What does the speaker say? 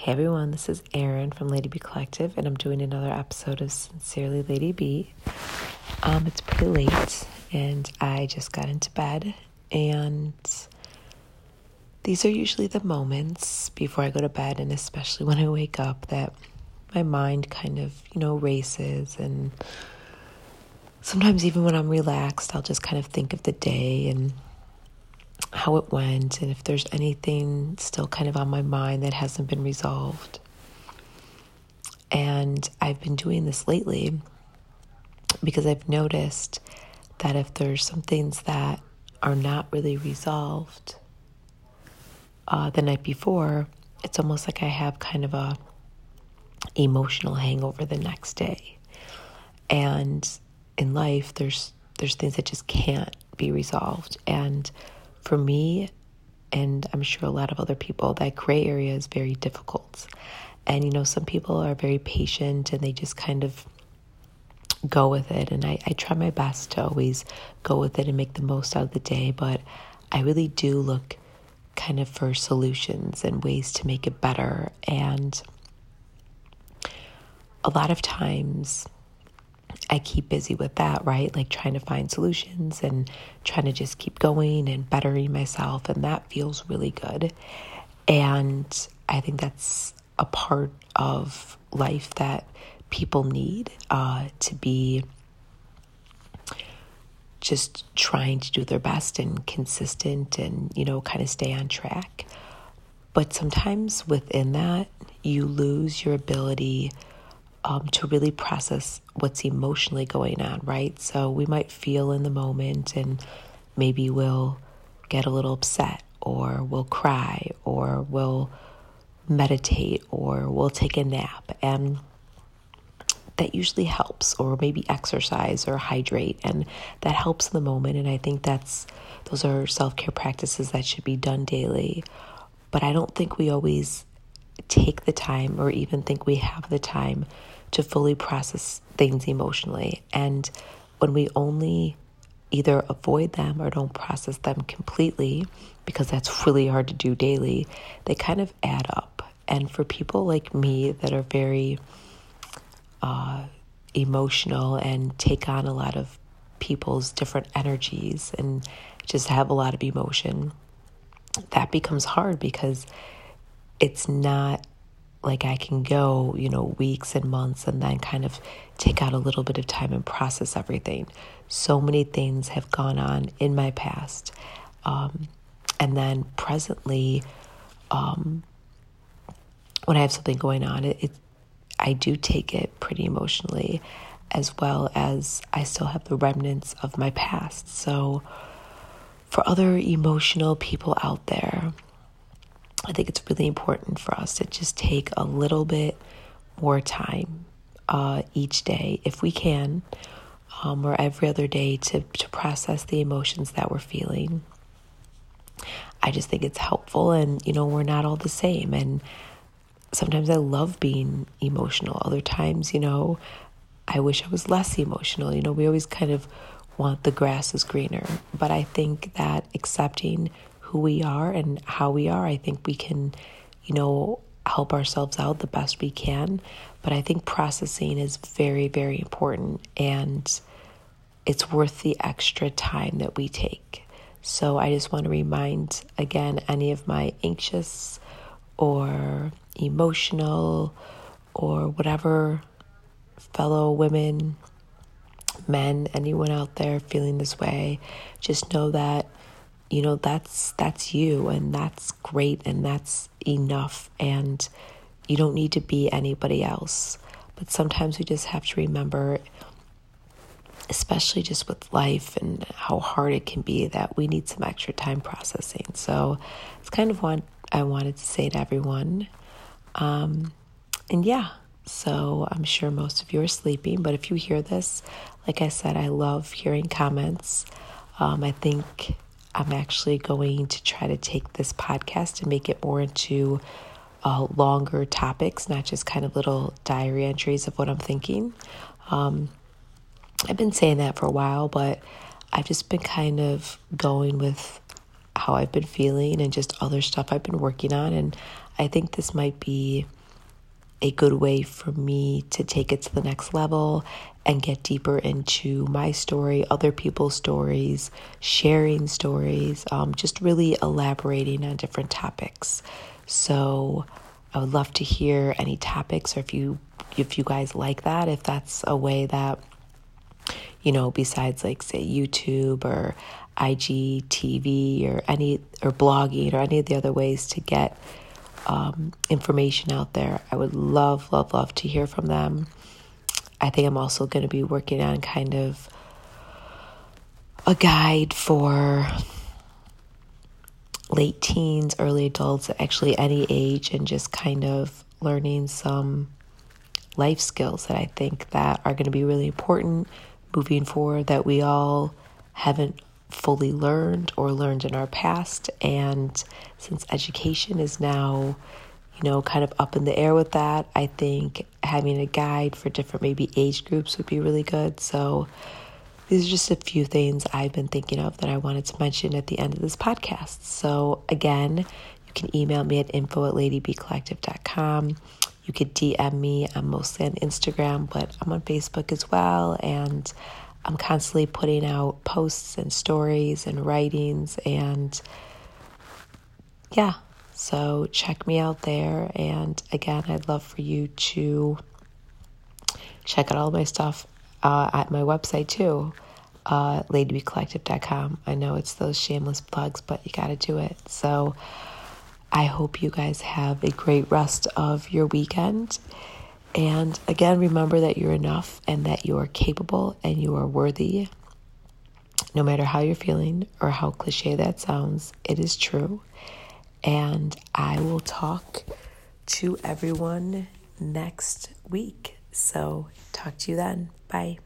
Hey everyone, this is Erin from Lady B Collective, and I'm doing another episode of Sincerely Lady B. Um, it's pretty late, and I just got into bed, and these are usually the moments before I go to bed, and especially when I wake up, that my mind kind of, you know, races, and sometimes even when I'm relaxed, I'll just kind of think of the day and how it went and if there's anything still kind of on my mind that hasn't been resolved. And I've been doing this lately because I've noticed that if there's some things that are not really resolved uh, the night before, it's almost like I have kind of a emotional hangover the next day. And in life, there's there's things that just can't be resolved, and for me, and I'm sure a lot of other people, that gray area is very difficult. And, you know, some people are very patient and they just kind of go with it. And I, I try my best to always go with it and make the most out of the day. But I really do look kind of for solutions and ways to make it better. And a lot of times, I keep busy with that, right? Like trying to find solutions and trying to just keep going and bettering myself. And that feels really good. And I think that's a part of life that people need uh, to be just trying to do their best and consistent and, you know, kind of stay on track. But sometimes within that, you lose your ability um, to really process what's emotionally going on, right? So we might feel in the moment and maybe we'll get a little upset or we'll cry or we'll meditate or we'll take a nap. And that usually helps, or maybe exercise or hydrate, and that helps in the moment. And I think that's those are self care practices that should be done daily. But I don't think we always take the time or even think we have the time to fully process things emotionally. And when we only either avoid them or don't process them completely, because that's really hard to do daily, they kind of add up. And for people like me that are very uh, emotional and take on a lot of people's different energies and just have a lot of emotion, that becomes hard because it's not like I can go, you know, weeks and months and then kind of take out a little bit of time and process everything. So many things have gone on in my past. Um, and then presently, um, when I have something going on, it, it, I do take it pretty emotionally, as well as I still have the remnants of my past. So, for other emotional people out there, I think it's really important for us to just take a little bit more time uh, each day, if we can, um, or every other day, to, to process the emotions that we're feeling. I just think it's helpful, and you know, we're not all the same. And sometimes I love being emotional, other times, you know, I wish I was less emotional. You know, we always kind of want the grass is greener, but I think that accepting who we are and how we are, I think we can, you know, help ourselves out the best we can. But I think processing is very, very important and it's worth the extra time that we take. So I just want to remind again any of my anxious or emotional or whatever fellow women, men, anyone out there feeling this way, just know that you know that's that's you and that's great and that's enough and you don't need to be anybody else. But sometimes we just have to remember especially just with life and how hard it can be that we need some extra time processing. So it's kind of what i wanted to say to everyone. Um, and yeah so i'm sure most of you are sleeping but if you hear this like i said i love hearing comments. Um, i think I'm actually going to try to take this podcast and make it more into uh, longer topics, not just kind of little diary entries of what I'm thinking. Um, I've been saying that for a while, but I've just been kind of going with how I've been feeling and just other stuff I've been working on. And I think this might be a good way for me to take it to the next level and get deeper into my story, other people's stories, sharing stories, um, just really elaborating on different topics. So I would love to hear any topics or if you if you guys like that, if that's a way that you know, besides like say YouTube or IGTV or any or blogging or any of the other ways to get um, information out there. I would love, love, love to hear from them. I think I'm also going to be working on kind of a guide for late teens, early adults, actually any age, and just kind of learning some life skills that I think that are going to be really important moving forward that we all haven't fully learned or learned in our past. And since education is now, you know, kind of up in the air with that, I think having a guide for different maybe age groups would be really good. So these are just a few things I've been thinking of that I wanted to mention at the end of this podcast. So again, you can email me at info at ladybcollective.com. You could DM me. I'm mostly on Instagram, but I'm on Facebook as well. And I'm constantly putting out posts and stories and writings and yeah, so check me out there. And again, I'd love for you to check out all my stuff uh, at my website too, uh, ladybcollective.com. I know it's those shameless plugs, but you got to do it. So I hope you guys have a great rest of your weekend. And again, remember that you're enough and that you are capable and you are worthy. No matter how you're feeling or how cliche that sounds, it is true. And I will talk to everyone next week. So, talk to you then. Bye.